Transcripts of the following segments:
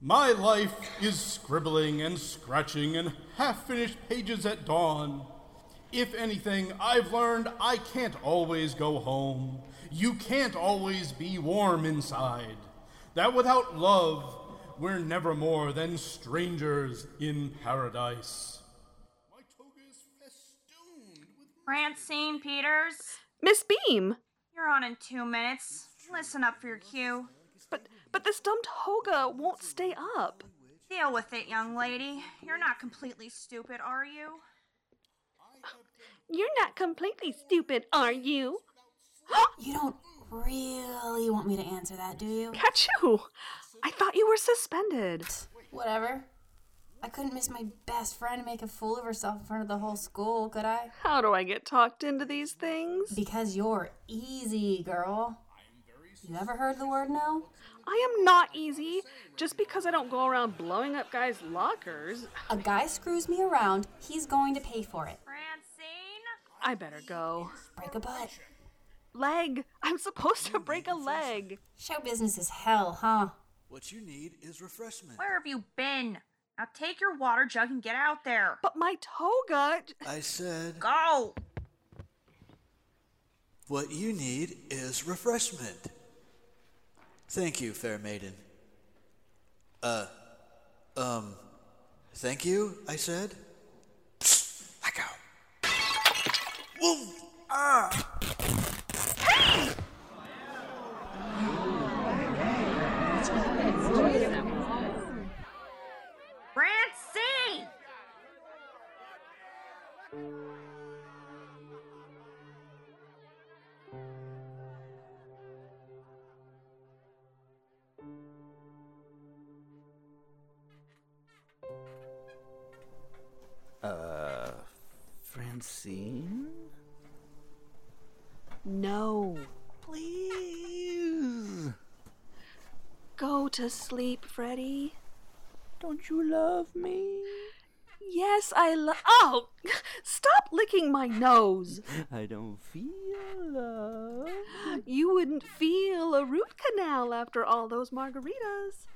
My life is scribbling and scratching and half finished pages at dawn. If anything, I've learned I can't always go home. You can't always be warm inside. That without love, we're never more than strangers in paradise. My toga is festooned with Francine Peters, Miss Beam! you're on in two minutes. Listen up for your cue. But but this dumb toga won't stay up. Deal with it, young lady. You're not completely stupid, are you? You're not completely stupid, are you? You don't really want me to answer that, do you? Catch you! I thought you were suspended. Whatever. I couldn't miss my best friend make a fool of herself in front of the whole school, could I? How do I get talked into these things? Because you're easy, girl. You ever heard the word no? I am not easy. Just because I don't go around blowing up guys' lockers, A guy screws me around, he's going to pay for it. Francine? I better go. Break a butt. Leg! I'm supposed to break a leg. Show business is hell, huh? What you need is refreshment. Where have you been? Now take your water jug and get out there. But my toga. I said, Go! what you need is refreshment. Thank you, fair maiden. Uh, um, thank you, I said. Let go. Whoa! Ah! Francine! Francine? No. Please! Go to sleep, Freddy. Don't you love me? Yes, I love. Oh! Stop licking my nose. I don't feel love. You wouldn't feel a root canal after all those margaritas.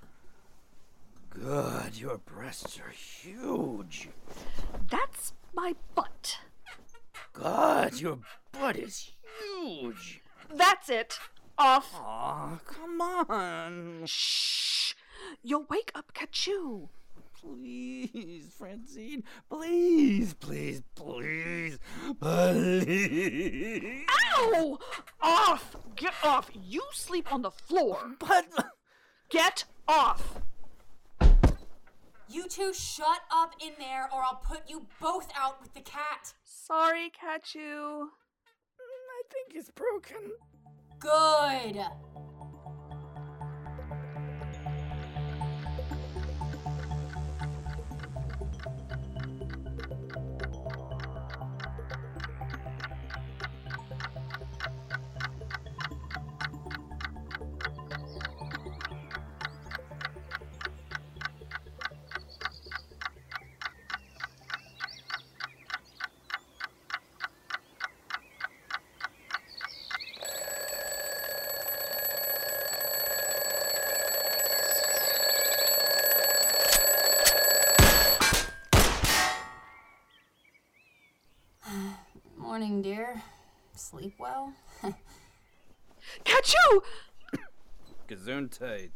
Good, your breasts are huge. That's my butt. God, your butt is huge. That's it. Off. Aw, come on. Shh. You'll wake up Katchoo. Please, Francine. Please, please, please, please. Ow! Off! Get off! You sleep on the floor. But. Get off! You two shut up in there or I'll put you both out with the cat. Sorry, Katchoo. Mm, I think it's broken. Good. Sleep well? Katchoo! Gesundheit.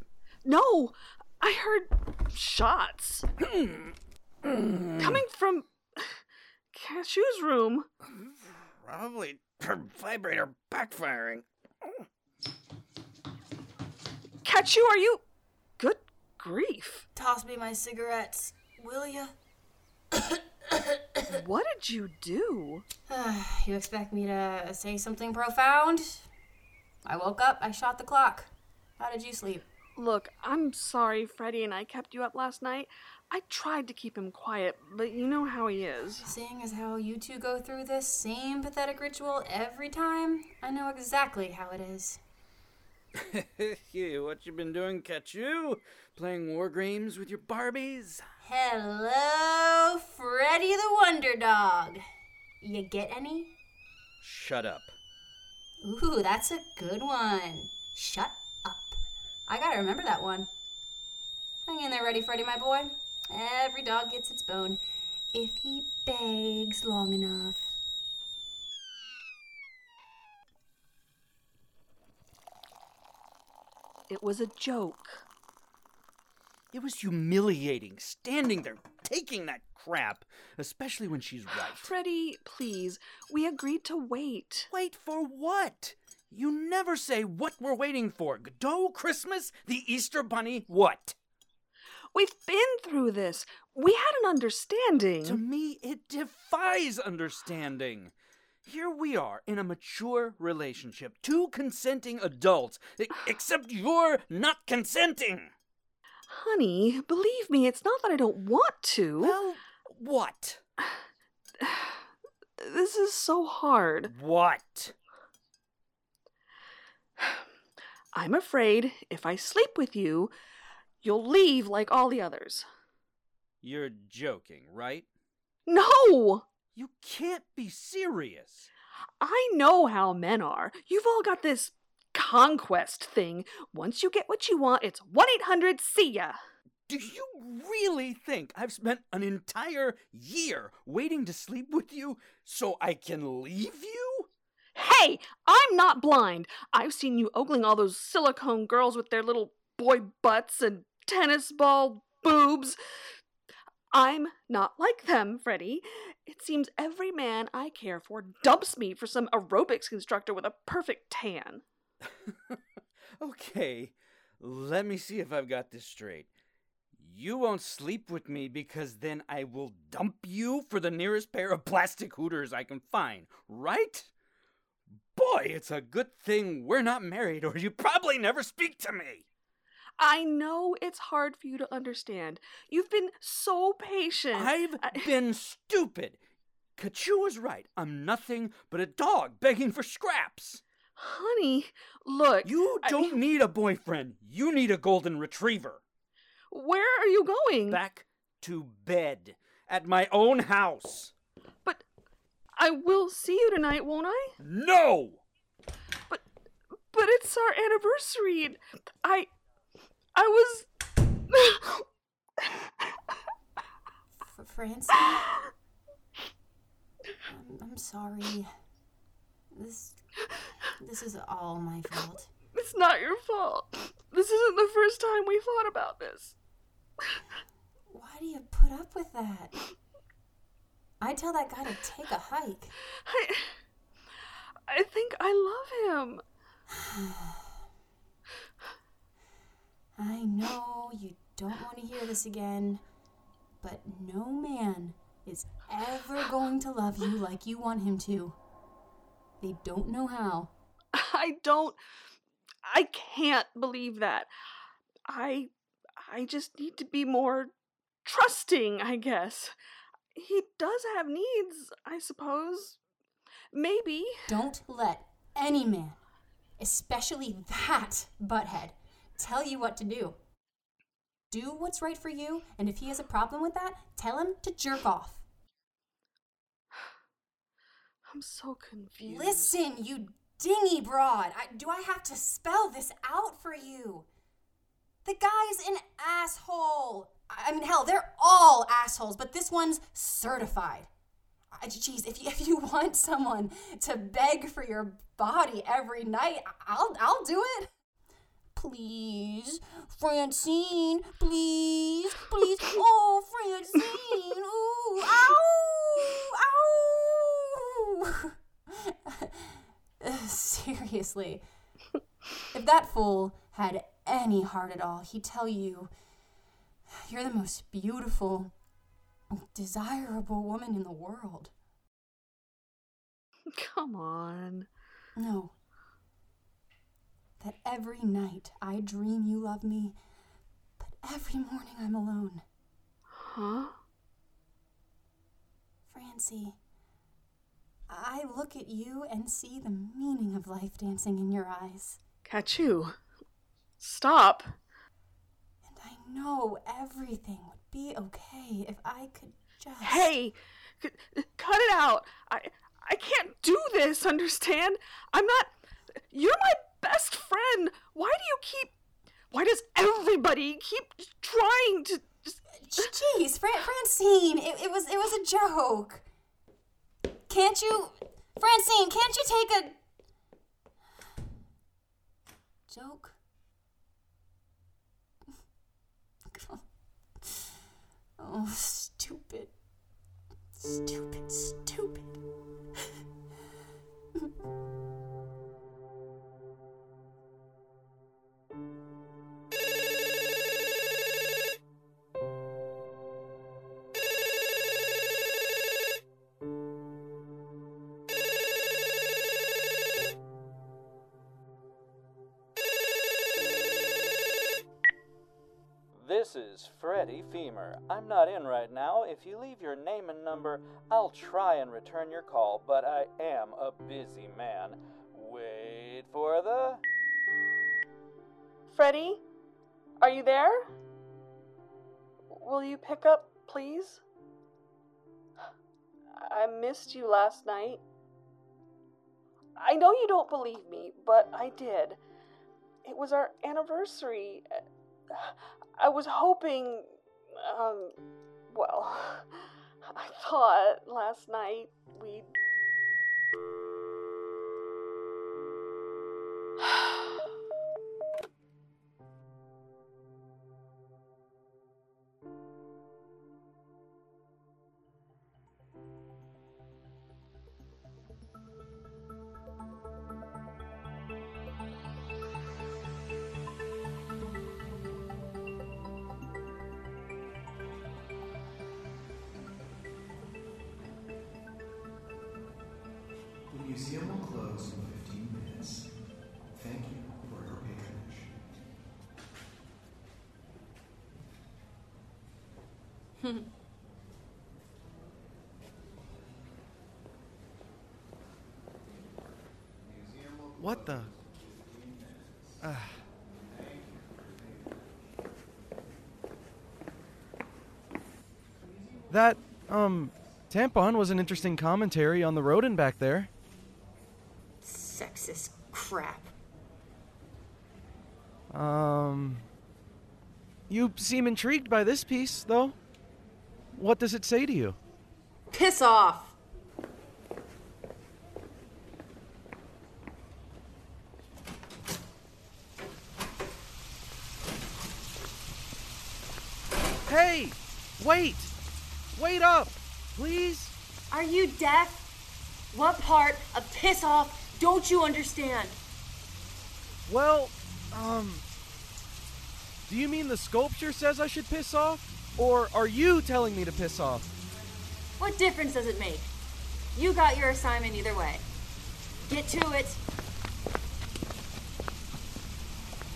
No! I heard shots. Coming from Katchoo's room. Probably her vibrator backfiring. Katchoo, are you. Good grief. Toss me my cigarettes, will ya? What did you do? you expect me to say something profound? I woke up, I shot the clock. How did you sleep? Look, I'm sorry Freddie and I kept you up last night. I tried to keep him quiet, but you know how he is. Seeing as how you two go through this same pathetic ritual every time, I know exactly how it is. Hey, what you been doing, Katchoo? Playing war games with your Barbies? Hello, Freddy the Wonder Dog. You get any? Shut up. Ooh, that's a good one. Shut up. I gotta remember that one. Hang in there, ready, Freddy, my boy? Every dog gets its bone if he begs long enough. It was a joke. It was humiliating standing there taking that crap, especially when she's right. Freddie, please, we agreed to wait. Wait for what? You never say what we're waiting for. Godot, Christmas, the Easter Bunny, what? We've been through this. We had an understanding. To me, it defies understanding. Here we are in a mature relationship, two consenting adults, except you're not consenting. Honey, believe me, it's not that I don't want to. Well, what? this is so hard. What? I'm afraid if I sleep with you, you'll leave like all the others. You're joking, right? No! You can't be serious. I know how men are. You've all got this conquest thing. Once you get what you want, it's 1 800 see ya. Do you really think I've spent an entire year waiting to sleep with you so I can leave you? Hey, I'm not blind. I've seen you ogling all those silicone girls with their little boy butts and tennis ball boobs. I'm not like them, Freddie. It seems every man I care for dumps me for some aerobics instructor with a perfect tan. okay, let me see if I've got this straight. You won't sleep with me because then I will dump you for the nearest pair of plastic hooters I can find, right? Boy, it's a good thing we're not married, or you probably never speak to me. I know it's hard for you to understand. You've been so patient. I've I- been stupid. Katchoo was right. I'm nothing but a dog begging for scraps. Honey, look. You don't need a boyfriend. You need a golden retriever. Where are you going? Back to bed at my own house. But I will see you tonight, won't I? No! But but it's our anniversary. and I I was F- Francie? I'm, I'm sorry. This this is all my fault. It's not your fault. This isn't the first time we thought about this. Why do you put up with that? I'd tell that guy to take a hike. I I think I love him. I know you don't want to hear this again, but no man is ever going to love you like you want him to. They don't know how. I don't I can't believe that. I I just need to be more trusting, I guess. He does have needs, I suppose. Maybe. Don't let any man, especially that butthead, tell you what to do. Do what's right for you, and if he has a problem with that, tell him to jerk off. I'm so confused. Listen, you dingy broad. I, do I have to spell this out for you? The guy's an asshole. I mean, hell, they're all assholes, but this one's certified. Jeez, if you, if you want someone to beg for your body every night, I'll I'll do it. Please, Francine, please, please. Oh, Francine. Ooh, ow, Seriously. If that fool had any heart at all, he'd tell you you're the most beautiful, desirable woman in the world. Come on. No. That every night I dream you love me, but every morning I'm alone. Huh? Francie, I look at you and see the meaning of life dancing in your eyes. Katchoo. Stop. And I know everything would be okay if I could just. Hey, c- cut it out. I I can't do this, understand? I'm not You're my best friend. Why do you keep Why does everybody keep trying to Jeez, Fran- Francine, it, it was it was a joke. Can't you, Francine? Can't you take a joke? Oh, stupid, stupid, stupid. is Freddie Femur. I'm not in right now. If you leave your name and number, I'll try and return your call, but I am a busy man. Wait for the. Freddie? Are you there? Will you pick up, please? I missed you last night. I know you don't believe me, but I did. It was our anniversary. I was hoping, um, well, I thought last night we'd. What the? Ah. That, um, tampon was an interesting commentary on the rodent back there. Sexist crap. Um. You seem intrigued by this piece, though. What does it say to you? Piss off. Hey! Wait! Wait up! Please? Are you deaf? What part of piss off don't you understand? Well, um. Do you mean the sculpture says I should piss off? Or are you telling me to piss off? What difference does it make? You got your assignment either way. Get to it.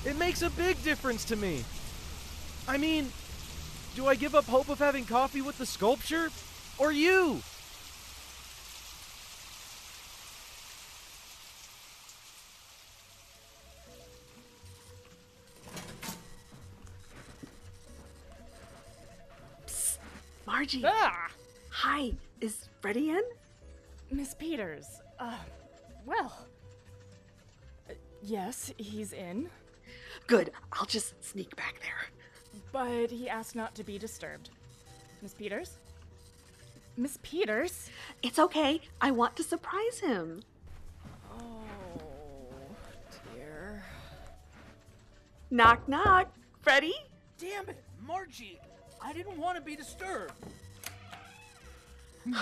It makes a big difference to me. I mean, do I give up hope of having coffee with the sculpture? Or you? Margie. Ah! Hi, is Freddie in? Miss Peters. Uh, well. uh, Yes, he's in, Good, I'll just sneak back there. But he asked not to be disturbed. Miss Peters? Miss Peters? It's okay, I want to surprise him. Oh, dear. Knock, knock. Freddie? Damn it, Margie! I didn't want to be disturbed.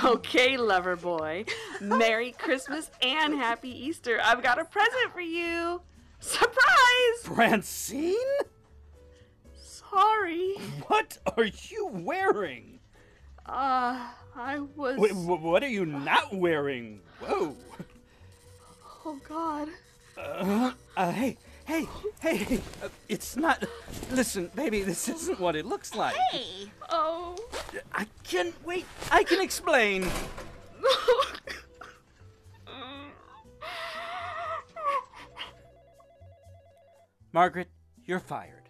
Okay, lover boy. Merry Christmas and Happy Easter. I've got a present for you. Surprise! Francine? Sorry. What are you wearing? Uh, I was. Wait, what are you not wearing? Whoa. Oh, God. Uh, uh, hey, hey, hey, hey, uh, it's not. Listen, baby, this isn't what it looks like. Hey! Oh. I can't wait. I can explain. Margaret, you're fired.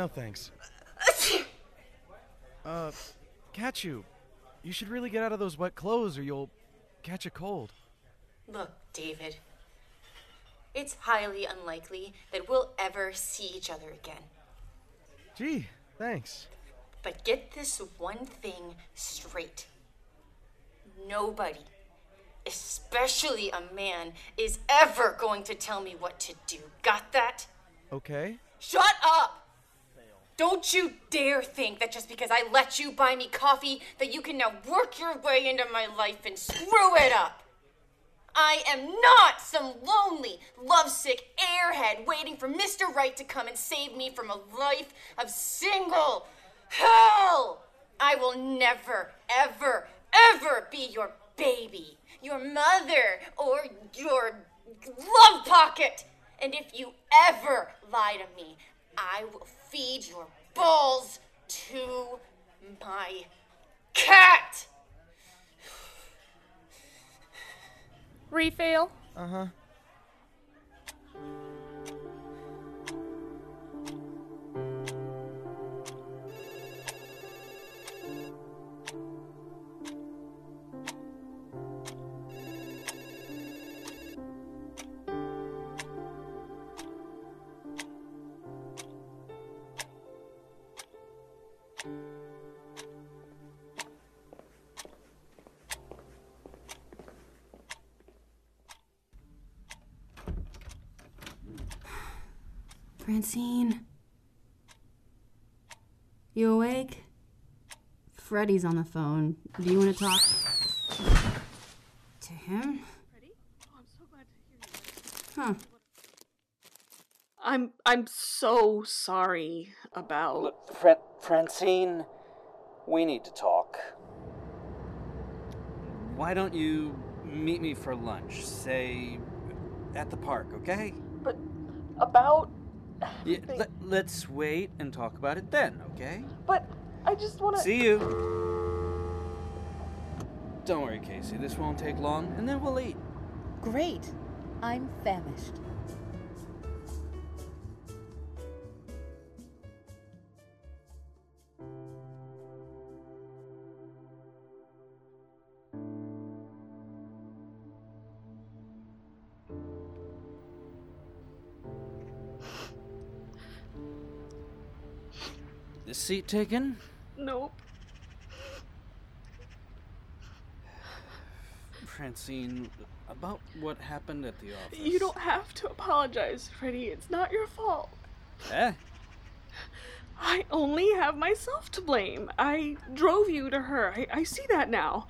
No thanks. Uh, Katchoo. you should really get out of those wet clothes or you'll catch a cold. Look, David. It's highly unlikely that we'll ever see each other again. Gee, thanks. But get this one thing straight. Nobody, especially a man, is ever going to tell me what to do. Got that? Okay. Shut up! Don't you dare think that just because I let you buy me coffee, that you can now work your way into my life and screw it up. I am not some lonely, lovesick airhead waiting for Mr. Right to come and save me from a life of single hell. I will never, ever, ever be your baby, your mother, or your love pocket. And if you ever lie to me, I will feed your balls to my cat. Refill? Uh huh. Francine. You awake? Freddy's on the phone. Do you want to talk to him? Oh, huh. I'm I'm so sorry about Fra- Francine, we need to talk. Why don't you meet me for lunch, say at the park, okay? But about Yeah, let, let's wait and talk about it then, okay? But I just want to See you. Don't worry, Casey. This won't take long, and then we'll eat. Great. I'm famished. Seat taken? Nope. Francine, about what happened at the office. You don't have to apologize, Freddy. It's not your fault. Eh? I only have myself to blame. I drove you to her. I, I see that now.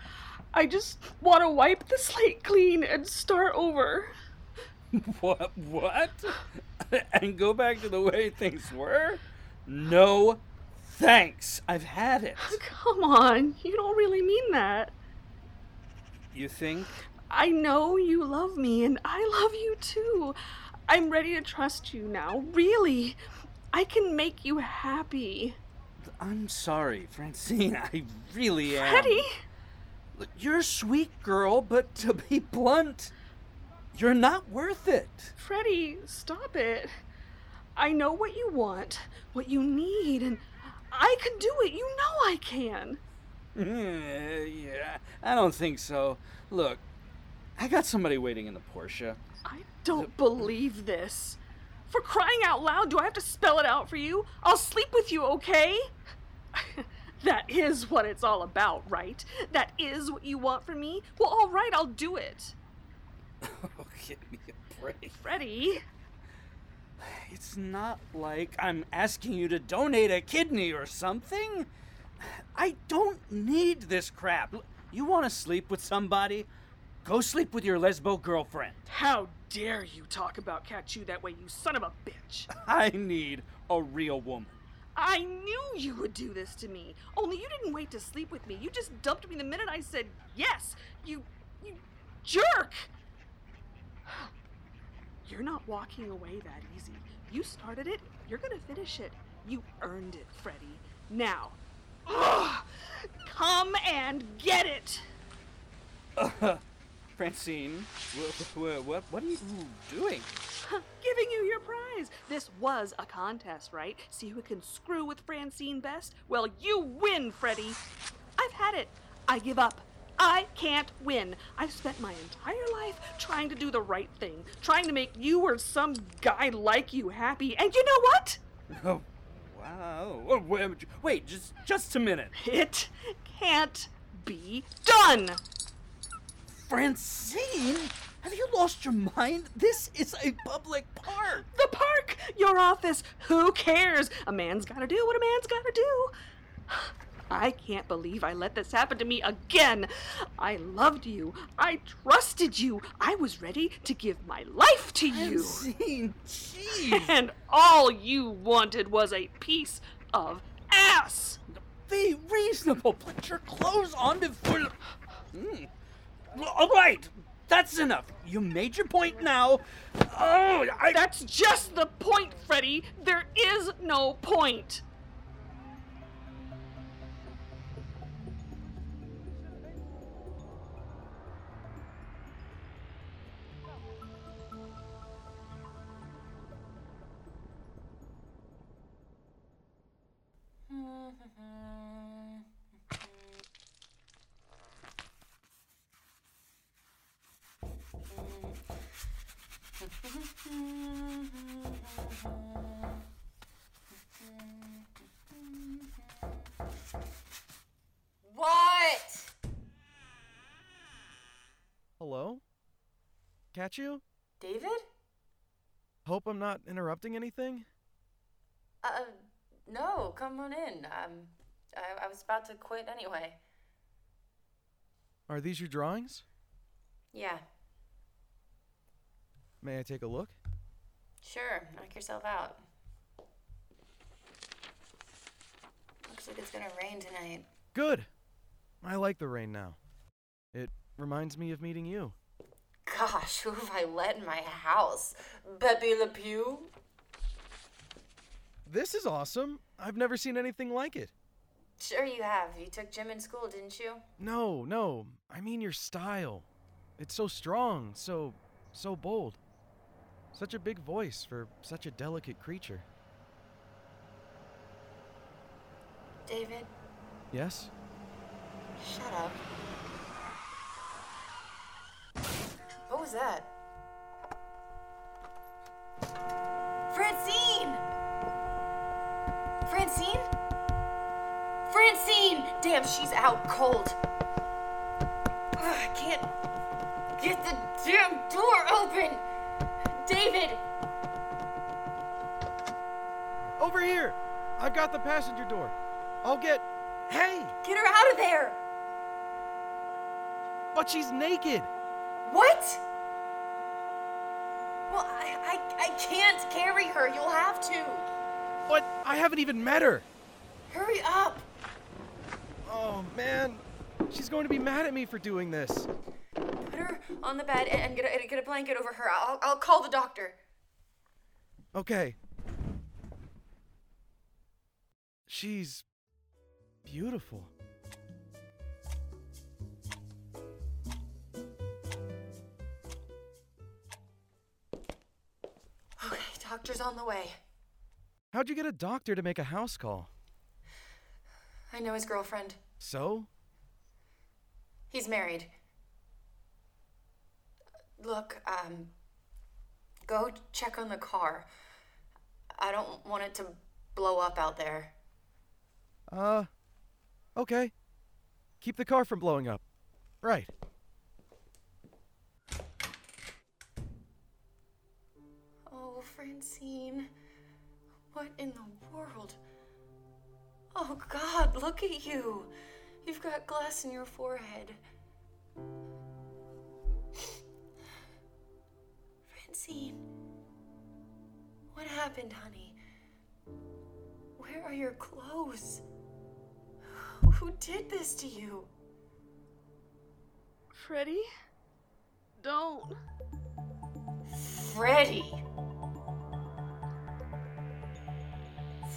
I just want to wipe the slate clean and start over. What? What? and go back to the way things were? No, thanks. I've had it. Come on, you don't really mean that. You think? I know you love me, and I love you too. I'm ready to trust you now. Really. I can make you happy. I'm sorry, Francine. I really am. Freddy? Look, You're a sweet girl, but to be blunt, you're not worth it. Freddy, stop it. I know what you want, what you need, and I can do it. You know I can. Mm, yeah, I don't think so. Look, I got somebody waiting in the Porsche. I don't believe this. For crying out loud, do I have to spell it out for you? I'll sleep with you, okay? that is what it's all about, right? That is what you want from me? Well, all right, I'll do it. Oh, give me a break. Freddy, It's not like I'm asking you to donate a kidney or something. I don't need this crap. You want to sleep with somebody? Go sleep with your lesbo girlfriend. how dare you talk about Katchoo that way, you son of a bitch? I need a real woman. I knew you would do this to me. Only you didn't wait to sleep with me. You just dumped me the minute I said yes. You you jerk. You're not walking away that easy. You started it, you're to finish it. You earned it, Freddy. Now, ugh, come and get it. Francine, what, what, what are you doing? Giving you your prize. This was a contest, right? See who can screw with Francine best? Well, you win, Freddy. I've had it. I give up. I can't win. I've spent my entire life trying to do the right thing, trying to make you or some guy like you happy. And you know what? Oh, wow. Oh, wait, wait, just just a minute. It can't be done. Francine, have you lost your mind? This is a public park. The park, your office. Who cares? A man's got to do what a man's got to do. I can't believe I let this happen to me again. I loved you. I trusted you. I was ready to give my life to you. Jeez. And all you wanted was a piece of ass. Be reasonable. Put your clothes on before. Mm. All right, that's enough. You made your point now. Oh, I... That's just the point, Freddy. There is no point. What? Hello? Katchoo? David? Hope I'm not interrupting anything? Uh, no, come on in. Um, I, I was about to quit anyway. Are these your drawings? Yeah, May I take a look? sure. Knock yourself out. Looks like it's gonna rain tonight. Good. I like the rain now. It reminds me of meeting you. Gosh, who have I let in my house? Pepe Le Pew? This is awesome. I've never seen anything like it. Sure you have. You took gym in school, didn't you? No, no. I mean your style. It's so strong, so so bold. Such a big voice for such a delicate creature. David, Yes? shut up. What was that? Francine! Francine? Francine! Damn, she's out cold. Ugh, I can't get the damn door open! David! Over here! I've got the passenger door. I'll get. Hey! Get her out of there! But she's naked! What? Well, I, I, I can't carry her. You'll have to. But I haven't even met her! Hurry up. Oh, man. She's going to be mad at me for doing this. Put her on the bed and, and get, a, get a blanket over her. I'll, I'll call the doctor. Okay. She's beautiful. Okay, doctor's on the way. How'd you get a doctor to make a house call? I know his girlfriend. So? He's married. Look, um, go check on the car. I don't want it to blow up out there. Uh, okay. Keep the car from blowing up. Right. Oh, Francine. What in the world? Oh, God, look at you. You've got glass in your forehead. Francine. What happened, honey? Where are your clothes? Who did this to you? Freddy? Don't. Freddy.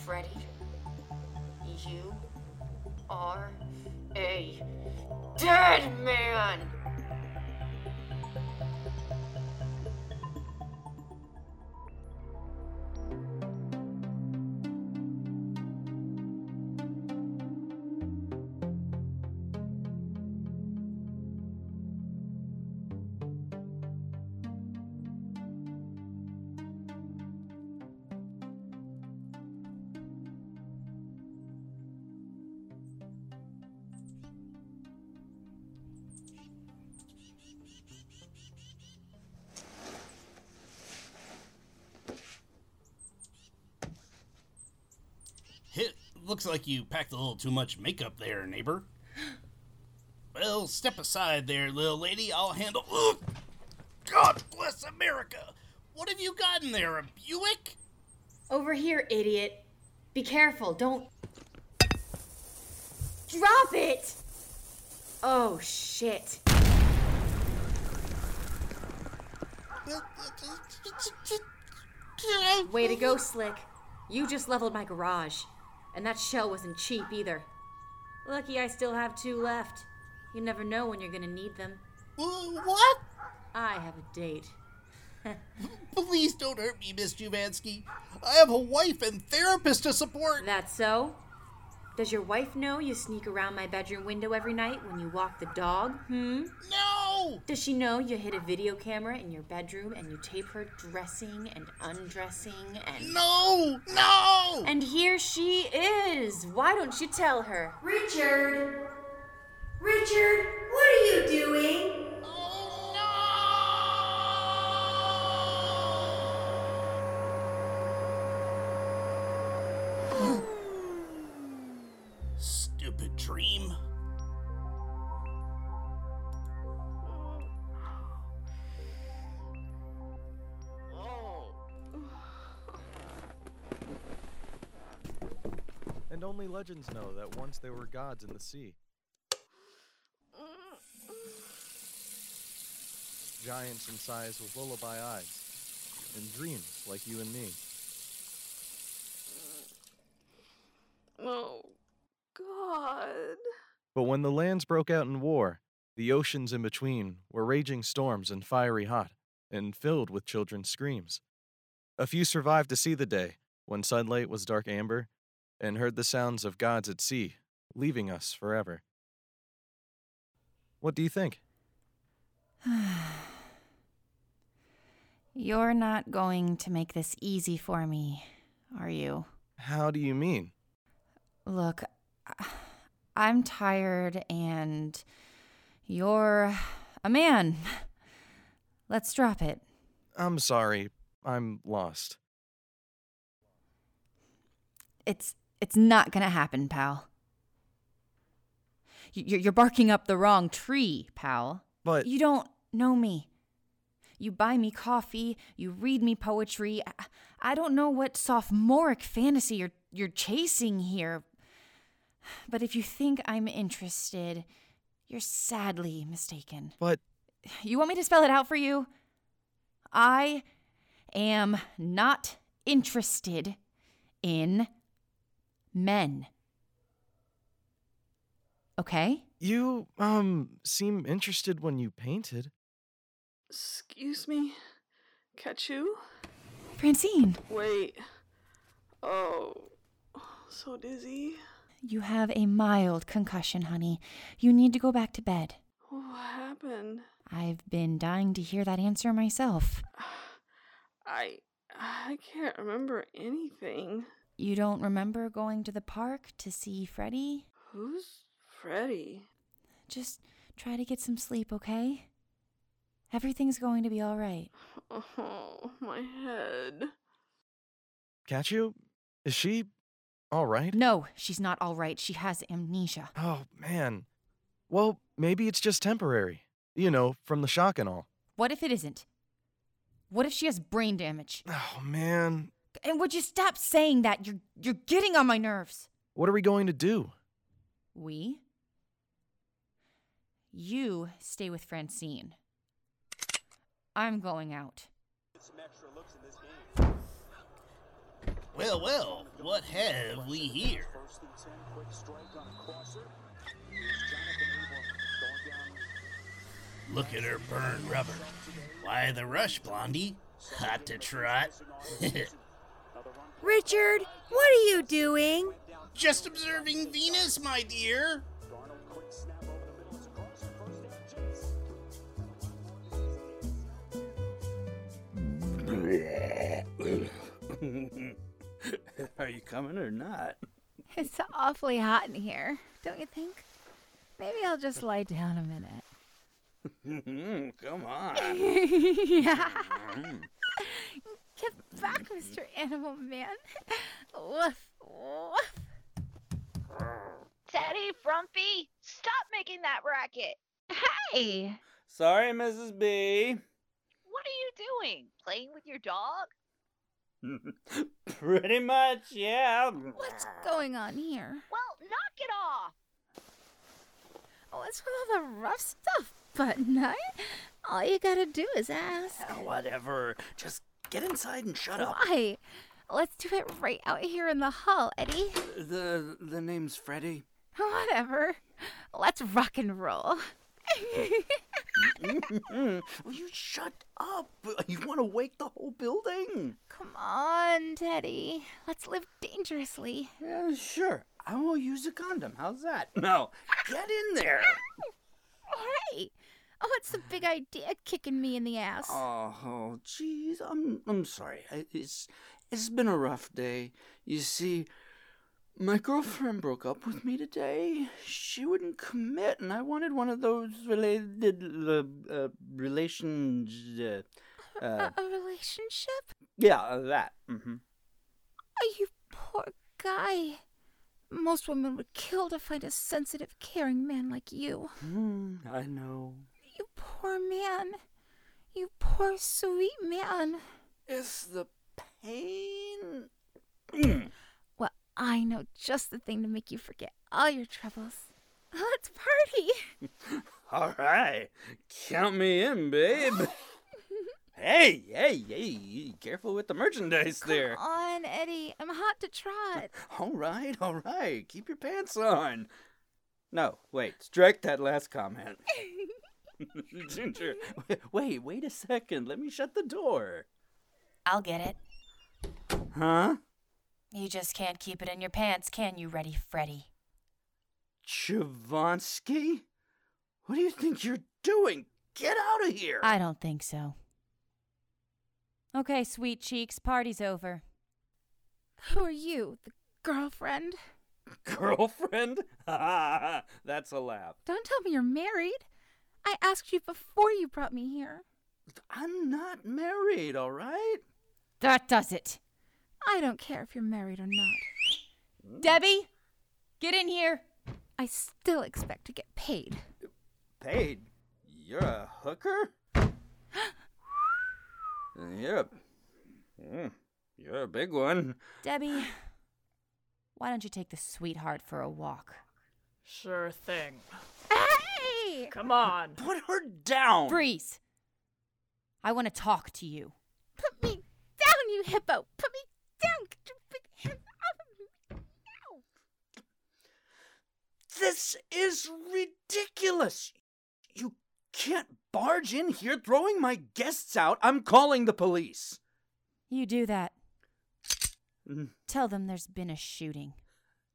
Freddy, you are a dead man. Looks like you packed a little too much makeup there, neighbor. Well, step aside there, little lady. I'll handle. Ugh! God bless America! What have you got in there? A Buick? Over here, idiot. Be careful. Don't. Drop it! Oh, shit. Way to go, Slick. You just leveled my garage. And that shell wasn't cheap either. Lucky I still have two left. You never know when you're gonna need them. What? I have a date. Please don't hurt me, Miss Choovanski. I have a wife and therapist to support. That's so? Does your wife know you sneak around my bedroom window every night when you walk the dog? Hmm? No! Does she know you hid a video camera in your bedroom and you tape her dressing and undressing and. No! No! And here she is! Why don't you tell her? Richard! Richard, what are you doing? Legends know that once there were gods in the sea. Giants in size with lullaby eyes, and dreams like you and me. Oh, God. But when the lands broke out in war, the oceans in between were raging storms and fiery hot, and filled with children's screams. A few survived to see the day when sunlight was dark amber, and heard the sounds of gods at sea, leaving us forever. What do you think? You're not going to make this easy for me, are you? How do you mean? Look, I'm tired and you're a man. Let's drop it. I'm sorry, I'm lost. It's it's not gonna happen, pal. You're barking up the wrong tree, pal. But- you don't know me. You buy me coffee, you read me poetry. I, I don't know what sophomoric fantasy you're you're chasing here. But if you think I'm interested, you're sadly mistaken. But You want me to spell it out for you? I am not interested in men. Okay? you, um, seem interested when you painted. Excuse me? Katchoo? Francine, Wait. Oh, so dizzy. you have a mild concussion, honey. You need to go back to bed. What happened? I've been dying to hear that answer myself. I I can't remember anything. You don't remember going to the park to see Freddie? Who's Freddy? Just try to get some sleep, okay? Everything's going to be all right. Oh, my head. Katchoo? Is she all right? No, she's not all right. She has amnesia. Oh, man. Well, maybe it's just temporary. You know, from the shock and all. What if it isn't? What if she has brain damage? Oh, man. And would you stop saying that? You're you're getting on my nerves. What are we going to do? We? You stay with Francine. I'm going out. Well, well, what have we here? Look at her burn rubber. Why the rush, Blondie? Hot to trot. Richard, what are you doing? Just observing Venus, my dear. Are you coming or not? It's awfully hot in here, don't you think? Maybe I'll just lie down a minute. Hmm, come on. Hmm. yeah. Get back, Mr. Animal Man. Woof, woof. Teddy, Frumpy, stop making that racket. Hey, Sorry, Mrs. B. what are you doing? Playing with your dog? Pretty much, yeah. What's going on here? Well, knock it off. Oh, What's with all the rough stuff, Button Nut? All you gotta do is ask. Whatever. Just get inside and shut up. Why? Let's do it right out here in the hall, Eddie. The the name's Freddy. Whatever. Let's rock and roll. Will you shut up? You want to wake the whole building? Come on, Teddy. Let's live dangerously. Yeah, sure. I will use a condom. How's that? No, get in there. All right. Oh, what's the big idea kicking me in the ass? Oh, oh, jeez. I'm I'm sorry. It's it's been a rough day. You see, my girlfriend broke up with me today. She wouldn't commit, and I wanted one of those related uh, uh, relations. Uh, uh, a, a relationship? yeah, uh, that. hmm Oh, you poor guy. Most women would kill to find a sensitive, caring man like you. Hmm, I know. You poor man. You poor sweet man. Is the pain? Well, I know just the thing to make you forget all your troubles. Let's party. All right, count me in, babe. hey, hey, hey! Careful with the merchandise there. Come on, Eddie. I'm hot to trot. All right, all right. Keep your pants on. No, wait. Strike that last comment. Ginger, wait, wait a second. Let me shut the door. I'll get it. Huh? You just can't keep it in your pants, can you, Ready Freddy? Choovanski? What do you think you're doing? Get out of here! I don't think so. Okay, sweet cheeks, party's over. Who are you? The girlfriend? Girlfriend? That's a laugh. Don't tell me you're married. I asked you before you brought me here. I'm not married, all right? That does it. I don't care if you're married or not. Debbie, get in here. I still expect to get paid. Paid? You're a hooker? you're a. Mm, you're a big one. Debbie, why don't you take the sweetheart for a walk? Sure thing. Hey! Come on. Put her down! Breeze, I want to talk to you. Put me down, you hippo! Put me down! Get your big hands off of me! Ow. This is ridiculous. You can't barge in here throwing my guests out. I'm calling the police. You do that. Mm, Tell them there's been a shooting.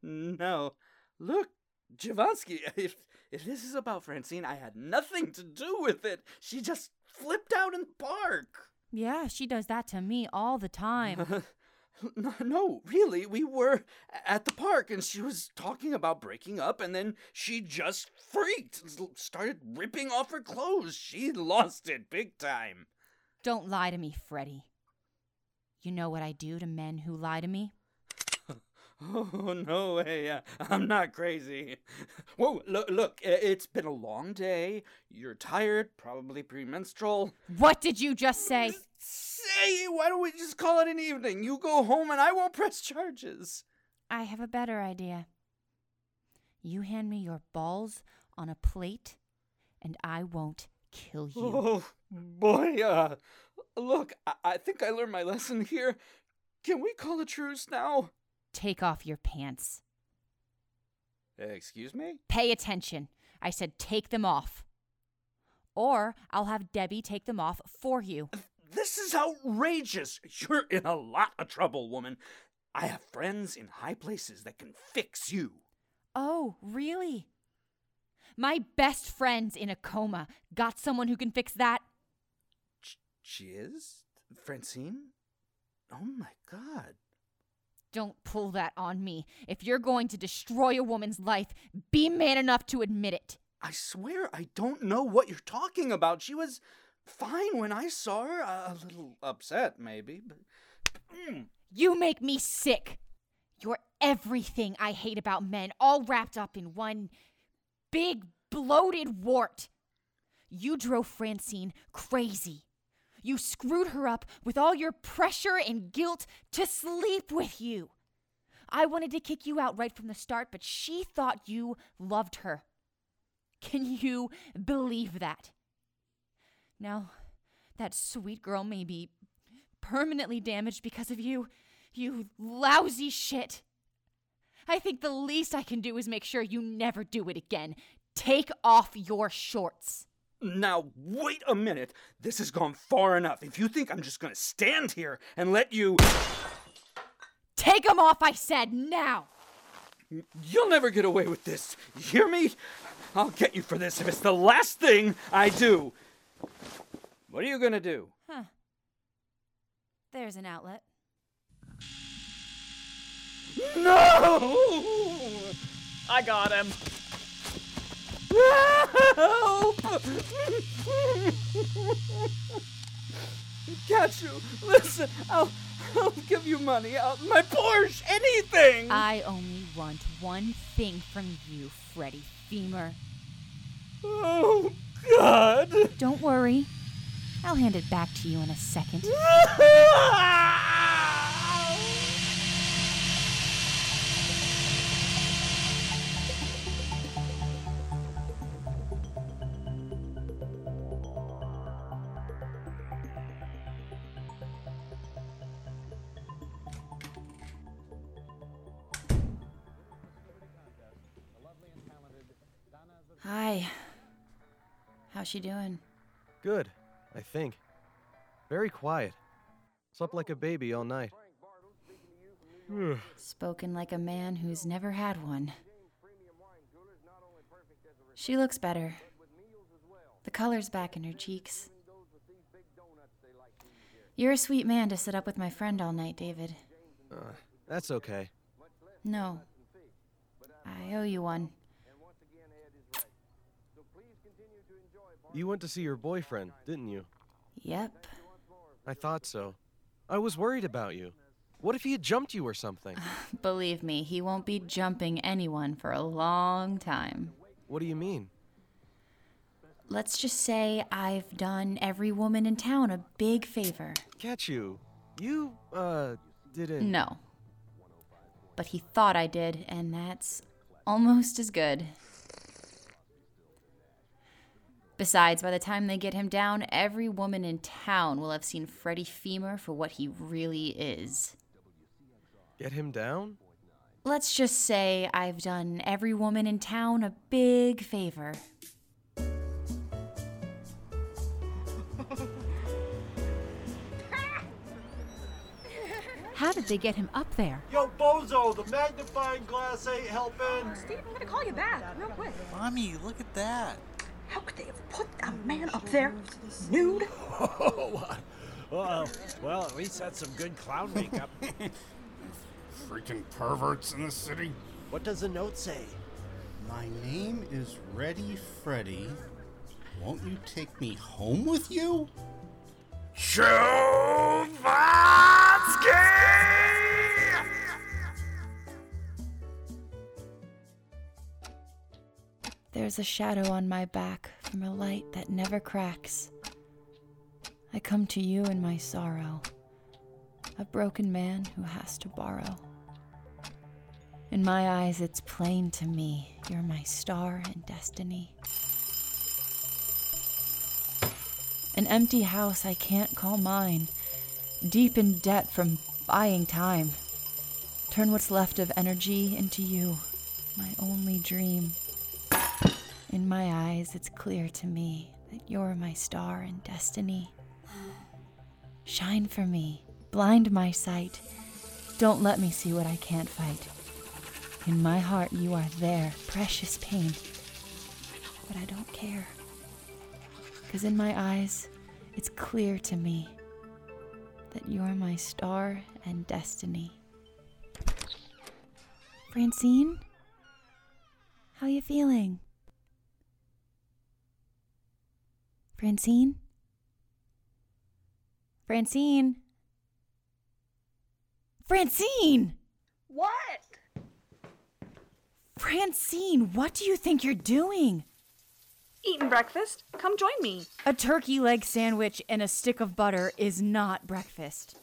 No. Look, Choovanski, if, if this is about Francine, I had nothing to do with it. She just flipped out in the park. Yeah, she does that to me all the time. No, really, we were at the park and she was talking about breaking up and then she just freaked, started ripping off her clothes. She lost it big time. Don't lie to me, Freddie. You know what I do to men who lie to me? Oh, no way. I'm not crazy. Whoa, look, look, it's been a long day. You're tired, probably premenstrual. What did you just say? Say, why don't we just call it an evening? You go home and I won't press charges. I have a better idea. You hand me your balls on a plate, and I won't kill you. Oh, boy, uh, look, I, I think I learned my lesson here. Can we call a truce now? Take off your pants. Eh, excuse me? Pay attention. I said take them off. Or I'll have Debbie take them off for you. This is outrageous. You're in a lot of trouble, woman. I have friends in high places that can fix you. Oh, really? My best friend's in a coma. Got someone who can fix that? She is? Francine? Oh my god. Don't pull that on me. If you're going to destroy a woman's life, be man enough to admit it. I swear I don't know what you're talking about. She was fine when I saw her. A, a little upset, maybe, but. Mm. You make me sick. You're everything I hate about men all wrapped up in one big bloated wart. You drove Francine crazy. You screwed her up with all your pressure and guilt to sleep with you. I wanted to kick you out right from the start, but she thought you loved her. Can you believe that? Now, that sweet girl may be permanently damaged because of you, you lousy shit. I think the least I can do is make sure you never do it again. Take off your shorts. Now, wait a minute. This has gone far enough. If you think I'm just gonna stand here and let you. Take them off, I said, now! You'll never get away with this. You hear me? I'll get you for this if it's the last thing I do. What are you gonna do? Huh. There's an outlet. No! I got him. Help! Got you. Listen, I'll, I'll give you money. I'll, my Porsche, anything. I only want one thing from you, Freddie Femur. Oh, God. Don't worry. I'll hand it back to you in a second. How's she doing? Good, I think. Very quiet. Slept like a baby all night. Spoken like a man who's never had one. She looks better. The color's back in her cheeks. You're a sweet man to sit up with my friend all night, David. Uh, that's okay. No. I owe you one. You went to see your boyfriend, didn't you? Yep. I thought so. I was worried about you. What if he had jumped you or something? Believe me, he won't be jumping anyone for a long time. What do you mean? Let's just say I've done every woman in town a big favor. Katchoo. You, uh, didn't. No. But he thought I did, and that's almost as good. Besides, by the time they get him down, every woman in town will have seen Freddie Femur for what he really is. Get him down? Let's just say I've done every woman in town a big favor. How did they get him up there? Yo, Bozo, the magnifying glass ain't helping. Oh, Steve, I'm gonna call you back real quick. Mommy, look at that. How could they have put a man up there nude? Oh, uh, well, well, at least that's some good clown makeup. Freaking perverts in the city. what does the note say? My name is Ready Freddy. Won't you take me home with you? There's a shadow on my back from a light that never cracks. I come to you in my sorrow, a broken man who has to borrow. In my eyes, it's plain to me you're my star and destiny. An empty house I can't call mine, deep in debt from buying time. Turn what's left of energy into you, my only dream. My eyes, it's clear to me that you're my star and destiny. Shine for me, blind my sight. Don't let me see what I can't fight. In my heart, you are there, precious pain. But I don't care. Because in my eyes, it's clear to me that you're my star and destiny. Francine? How you feeling? Francine? Francine? Francine! What? Francine, what do you think you're doing? Eating breakfast? Come join me. A turkey leg sandwich and a stick of butter is not breakfast.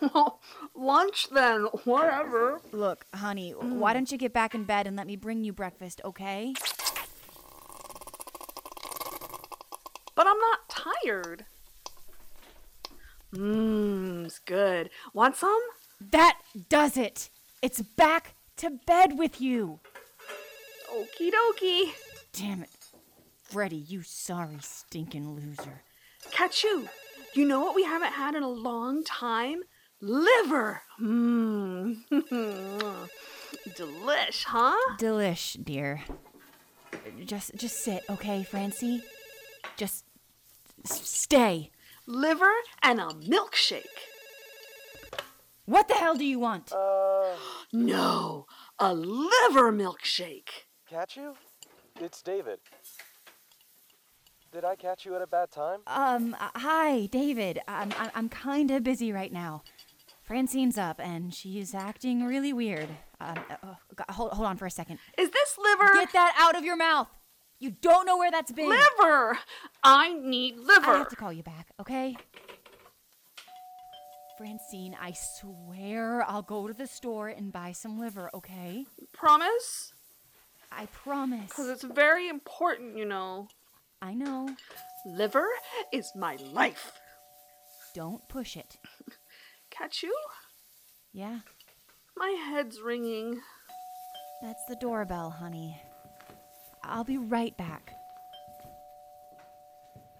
Well, lunch then, whatever. Look, honey, why don't you get back in bed and let me bring you breakfast, okay? But I'm not tired. Mmm, it's good. Want some? That does it. It's back to bed with you. Okie dokie. Damn it. Freddy, you sorry stinking loser. Katchoo You know what we haven't had in a long time? Liver. Mmm. Delish, huh? Delish, dear. Just just sit, okay, Francie? Just stay. Liver and a milkshake. What the hell do you want? No, a liver milkshake. Katchoo? It's David. Did I catch you at a bad time? Um, uh, hi, David. I'm, I'm, I'm kind of busy right now. Francine's up and she's acting really weird. Um, uh, uh, g- hold, hold on for a second. Is this liver? Get that out of your mouth. You don't know where that's been. Liver. I need liver. I have to call you back, okay? Francine, I swear I'll go to the store and buy some liver, okay? Promise? I promise. Because it's very important, you know. I know. Liver is my life. Don't push it. Katchoo? Yeah, My head's ringing. that's the doorbell, honey. I'll be right back.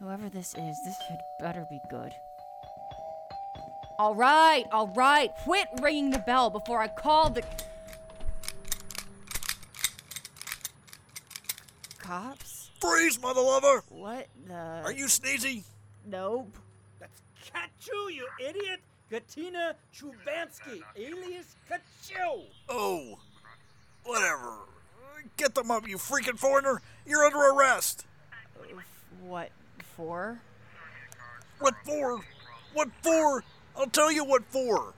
Whoever this is, this had better be good. All right, all right. Quit ringing the bell before I call the cops. Freeze, mother lover! What the? Are you sneezy? Nope. That's Katchoo, you idiot! Katina Choovanski, alias Katchoo! Oh, whatever. Get them up, you freaking foreigner! You're under arrest! What for? What for? What for? I'll tell you what for.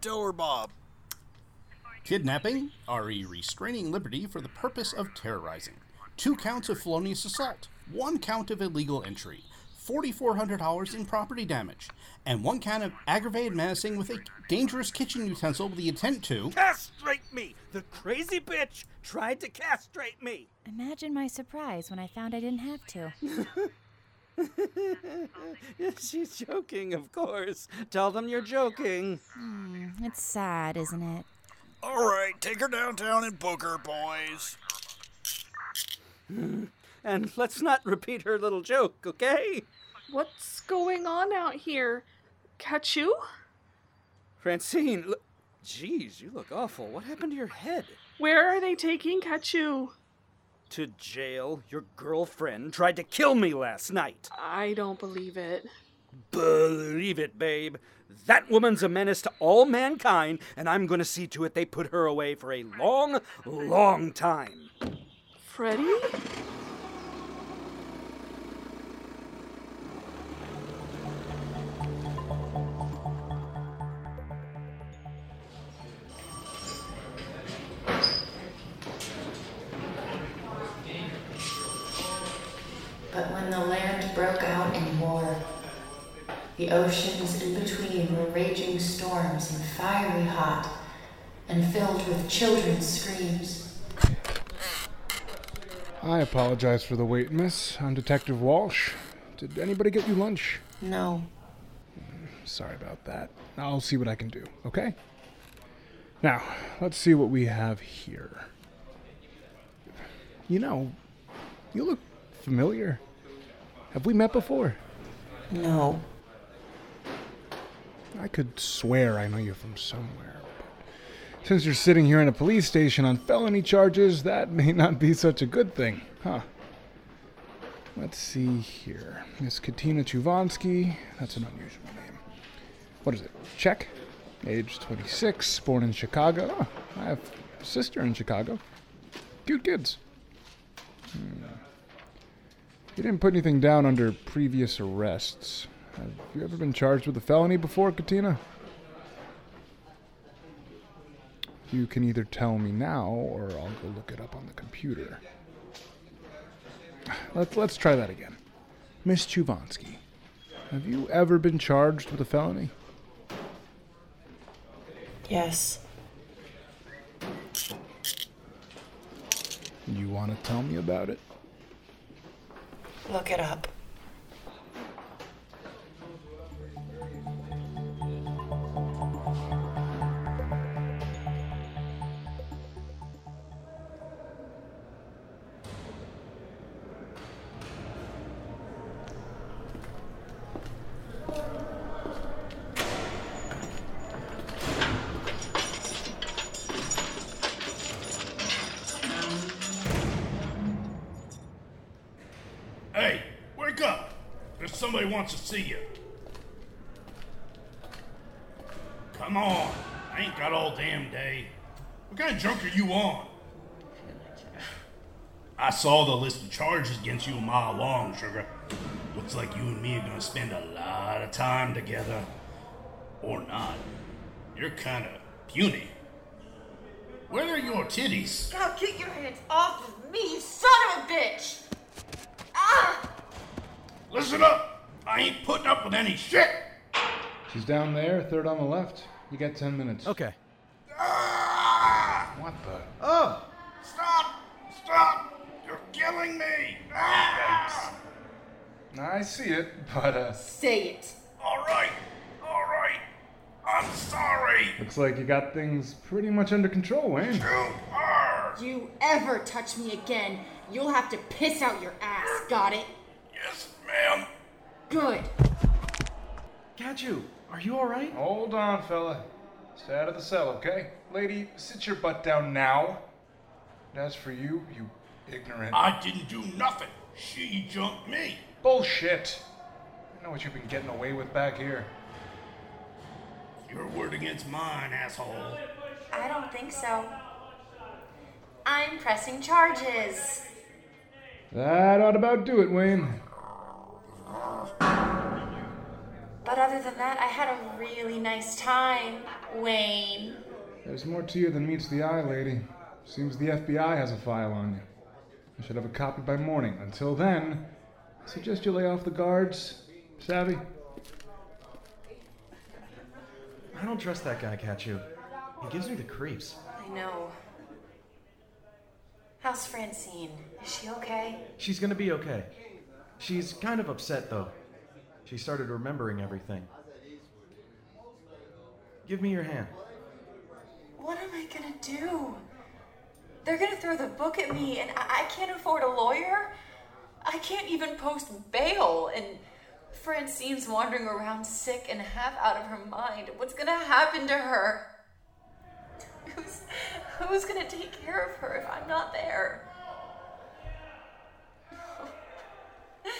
Tell her, Bob. Kidnapping, re restraining liberty for the purpose of terrorizing. Two counts of felonious assault, one count of illegal entry, $4,400 in property damage, and one count of aggravated menacing with a dangerous kitchen utensil with the intent to. Castrate me! The crazy bitch tried to castrate me! Imagine my surprise when I found I didn't have to. She's joking, of course. Tell them you're joking. Hmm, it's sad, isn't it? All right, take her downtown and book her, boys. And let's not repeat her little joke, okay? What's going on out here? Katchoo? Francine, look. Jeez, you look awful. What happened to your head? Where are they taking Katchoo? To jail. Your girlfriend tried to kill me last night. I don't believe it. Believe it, babe. That woman's a menace to all mankind, and I'm gonna see to it they put her away for a long, long time. Freddy? Oceans in between were raging storms and fiery hot, and filled with children's screams. I apologize for the wait, miss. I'm Detective Walsh. Did anybody get you lunch? No. Sorry about that. I'll see what I can do, okay? Now, let's see what we have here. You know, you look familiar. Have we met before? No. I could swear I know you from somewhere. But since you're sitting here in a police station on felony charges, that may not be such a good thing, huh? Let's see here. Miss Katina Choovanski. That's an unusual name. What is it? Czech? Age 26, born in Chicago. Oh, I have a sister in Chicago. Cute kids. Hmm. You didn't put anything down under previous arrests. Have you ever been charged with a felony before, Katina? You can either tell me now or I'll go look it up on the computer. Let's, let's try that again. Miss Choovanski, have you ever been charged with a felony? Yes. You want to tell me about it? Look it up. Wants to see you. Come on, I ain't got all damn day. What kind of drunk are you on? I saw the list of charges against you a mile long, sugar. Looks like you and me are gonna spend a lot of time together. Or not. You're kinda puny. Where are your titties? Now get your hands off of me, you son of a bitch! Ah! Listen up! I ain't putting up with any shit! She's down there, third on the left. You got 10 minutes. Okay. What the? Oh! Stop! Stop! You're killing me! Ah! I see it, but uh, Say it. Alright, alright. I'm sorry. looks like you got things pretty much under control, Wayne. You are. You ever touch me again, you'll have to piss out your ass, got it? Yes, ma'am. Good. Katchoo. Are you alright? Hold on, fella. Stay out of the cell, okay? Lady, sit your butt down now. And as for you, you ignorant. I didn't do nothing. She jumped me. Bullshit. I know what you've been getting away with back here. Your word against mine, asshole. I don't think so. I'm pressing charges. That ought about do it, Wayne. But other than that, I had a really nice time, Wayne. There's more to you than meets the eye, lady. Seems the FBI has a file on you. I should have a copy by morning. Until then, I suggest you lay off the guards. Savvy? I don't trust that guy, Katchoo. He gives me the creeps. I know. How's Francine? Is she okay? She's gonna be okay. She's kind of upset, though. She started remembering everything. Give me your hand. What am I gonna do? They're gonna throw the book at me, and I, I can't afford a lawyer. I can't even post bail, and Francine's wandering around sick and half out of her mind. What's gonna happen to her? Who's, who's gonna take care of her if I'm not there?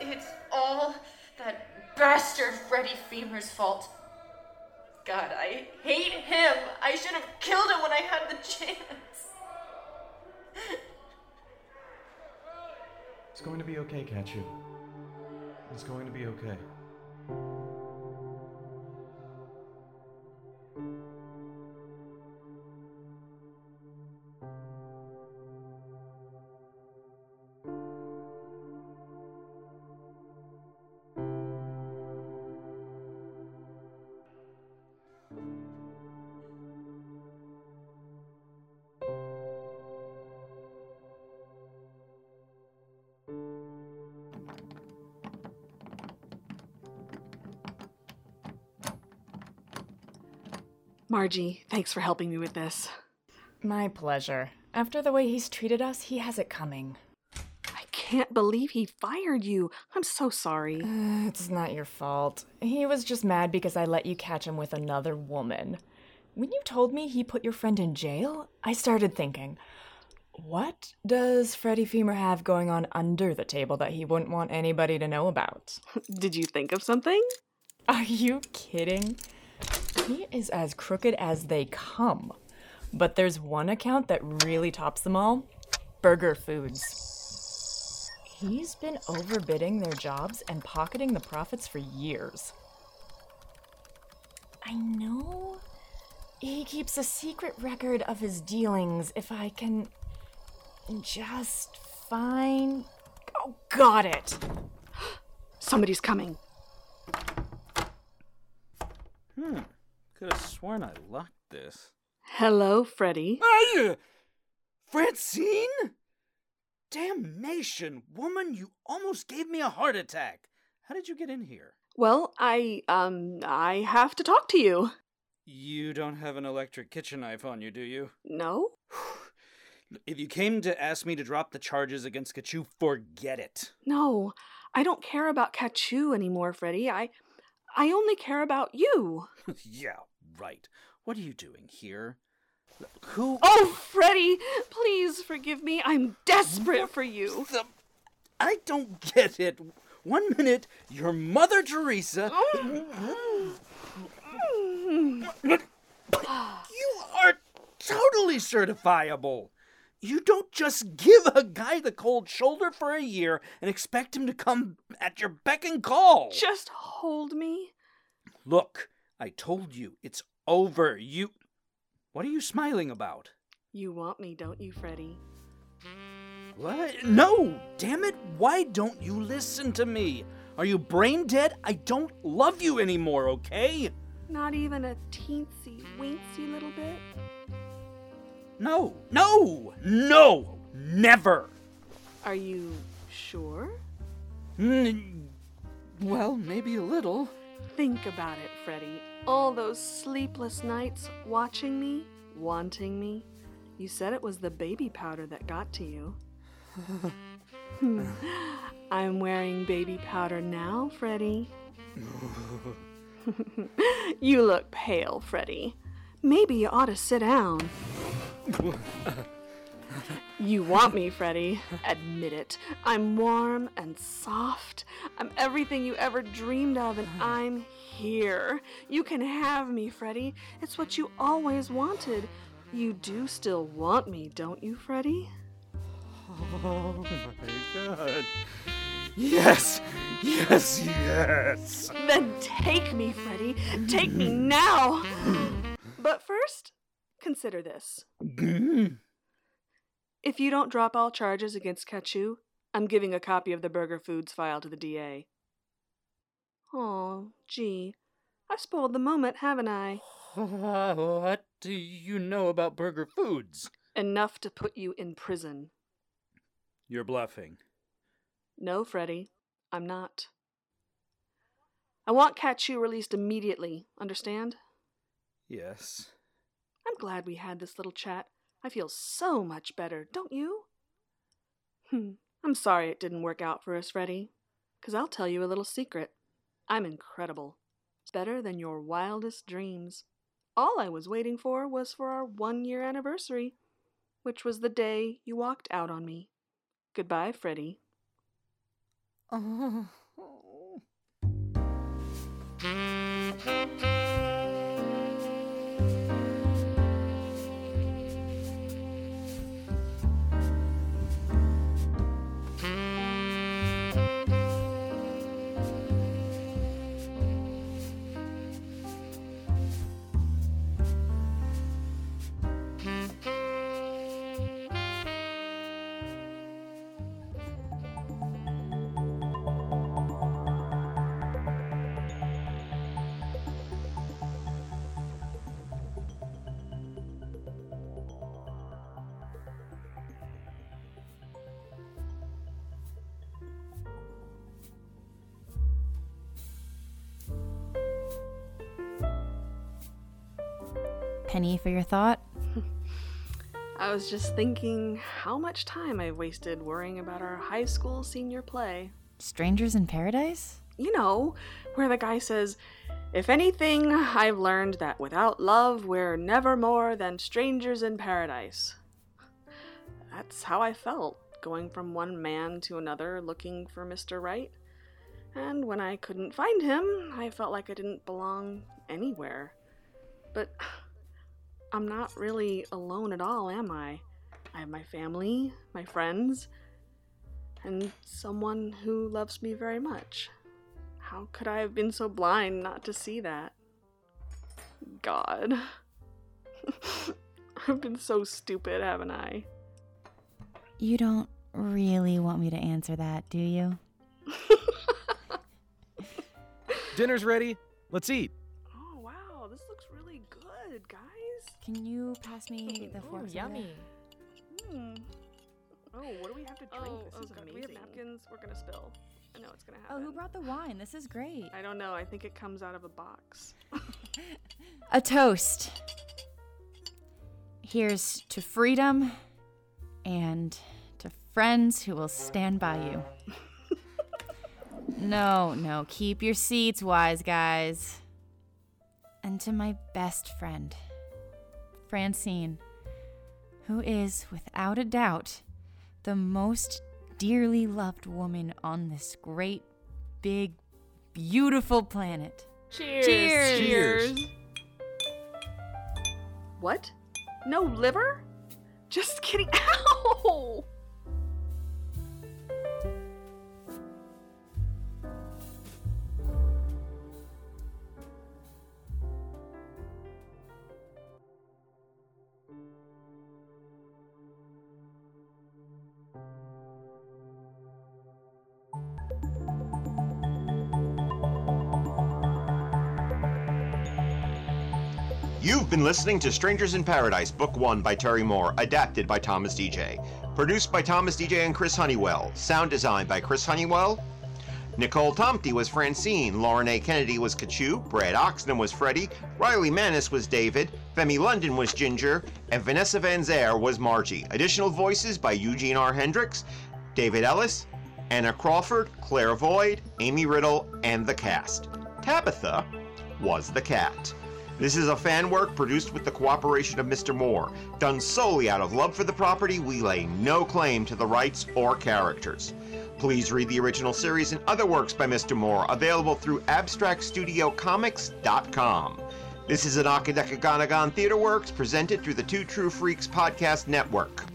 It's, all that bastard Freddie Femur's fault. God, I hate him. I should have killed him when I had the chance. It's going to be okay, Katchoo. It's going to be okay. Margie, thanks for helping me with this. My pleasure. After the way he's treated us, he has it coming. I can't believe he fired you. I'm so sorry. Uh, it's not your fault. He was just mad because I let you catch him with another woman. When you told me he put your friend in jail, I started thinking, what does Freddie Femur have going on under the table that he wouldn't want anybody to know about? Did you think of something? Are you kidding? He is as crooked as they come. But there's one account that really tops them all Burger Foods. He's been overbidding their jobs and pocketing the profits for years. I know He keeps a secret record of his dealings. If I can just find. Oh, got it! Somebody's coming. Hmm. Could have sworn I locked this. Hello, Freddy. Hiya! Francine? Damnation, woman, you almost gave me a heart attack. How did you get in here? Well, I, um, I have to talk to you. You don't have an electric kitchen knife on you, do you? No? If you came to ask me to drop the charges against Katchoo, forget it. No, I don't care about Katchoo anymore, Freddy. I, I only care about you. yeah, right. What are you doing here? Who? Oh, Freddy, please forgive me. I'm desperate for you. The... I don't get it. One minute, you're Mother Teresa. Oh. you are totally certifiable. You don't just give a guy the cold shoulder for a year and expect him to come at your beck and call. Just hold me. Look, I told you, it's over. You. What are you smiling about? You want me, don't you, Freddy? What? No! Damn it! Why don't you listen to me? Are you brain dead? I don't love you anymore, okay? Not even a teensy weensy little bit? No, no, no, never. Are you sure? Mm, well, maybe a little. Think about it, Freddy. All those sleepless nights watching me, wanting me. You said it was the baby powder that got to you. I'm wearing baby powder now, Freddy. you look pale, Freddy. Maybe you ought to sit down. You want me, Freddy. Admit it. I'm warm and soft. I'm everything you ever dreamed of, and I'm here. You can have me, Freddy. It's what you always wanted. You do still want me, don't you, Freddy? Oh my god. Yes! Yes, yes! Then take me, Freddy. Take me now! But first, consider this. Hmm. If you don't drop all charges against Katchoo, I'm giving a copy of the Burger Foods file to the DA. Oh, gee. I've spoiled the moment, haven't I? what do you know about Burger Foods? Enough to put you in prison. You're bluffing. No, Freddy, I'm not. I want Katchoo released immediately, understand? Yes. I'm glad we had this little chat. I feel so much better, don't you? Hmm, I'm sorry it didn't work out for us, Freddy. Because I'll tell you a little secret. I'm incredible. Better than your wildest dreams. All I was waiting for was for our one year anniversary, which was the day you walked out on me. Goodbye, Freddy. Oh. Penny for your thought? I was just thinking how much time I've wasted worrying about our high school senior play. Strangers in Paradise? You know, where the guy says, If anything, I've learned that without love, we're never more than strangers in paradise. That's how I felt, going from one man to another looking for Mr. Right. And when I couldn't find him, I felt like I didn't belong anywhere. But I'm not really alone at all, am I? I have my family, my friends, and someone who loves me very much. How could I have been so blind not to see that? God. I've been so stupid, haven't I? You don't really want me to answer that, do you? Dinner's ready. Let's eat. Can you pass me the fork? yummy. Hmm. Oh, what do we have to drink? Oh, this oh is God, amazing. we We have have napkins. We're gonna spill. I know it's gonna happen. Oh, who brought the wine? This is great. I don't know. I think it comes out of a box. A toast. Here's to freedom and to friends who will stand by you. no, no, keep your seats, wise guys. And to my best friend, Francine, who is, without a doubt, the most dearly loved woman on this great, big, beautiful planet. Cheers. Cheers. Cheers. What? No liver? Just kidding. Ow! You've been listening to Strangers in Paradise, Book 1 by Terry Moore, adapted by Thomas DJ. Produced by Thomas DJ and Chris Honeywell. Sound design by Chris Honeywell. Nicole Tomty was Francine, Lauren A. Kennedy was Katchoo, Brad Oxnam was Freddie, Riley Manis was David, Femi London was Ginger, and Vanessa Van Zaire was Margie. Additional voices by Eugene R. Hendricks, David Ellis, Anna Crawford, Claire Void, Amy Riddle, and the cast. Tabitha was the cat. This is a fan work produced with the cooperation of Mr. Moore. Done solely out of love for the property, we lay no claim to the rights or characters. Please read the original series and other works by Mr. Moore, available through AbstractStudioComics.com. This is an Akadekaganagon Theater Works presented through the Two True Freaks Podcast Network.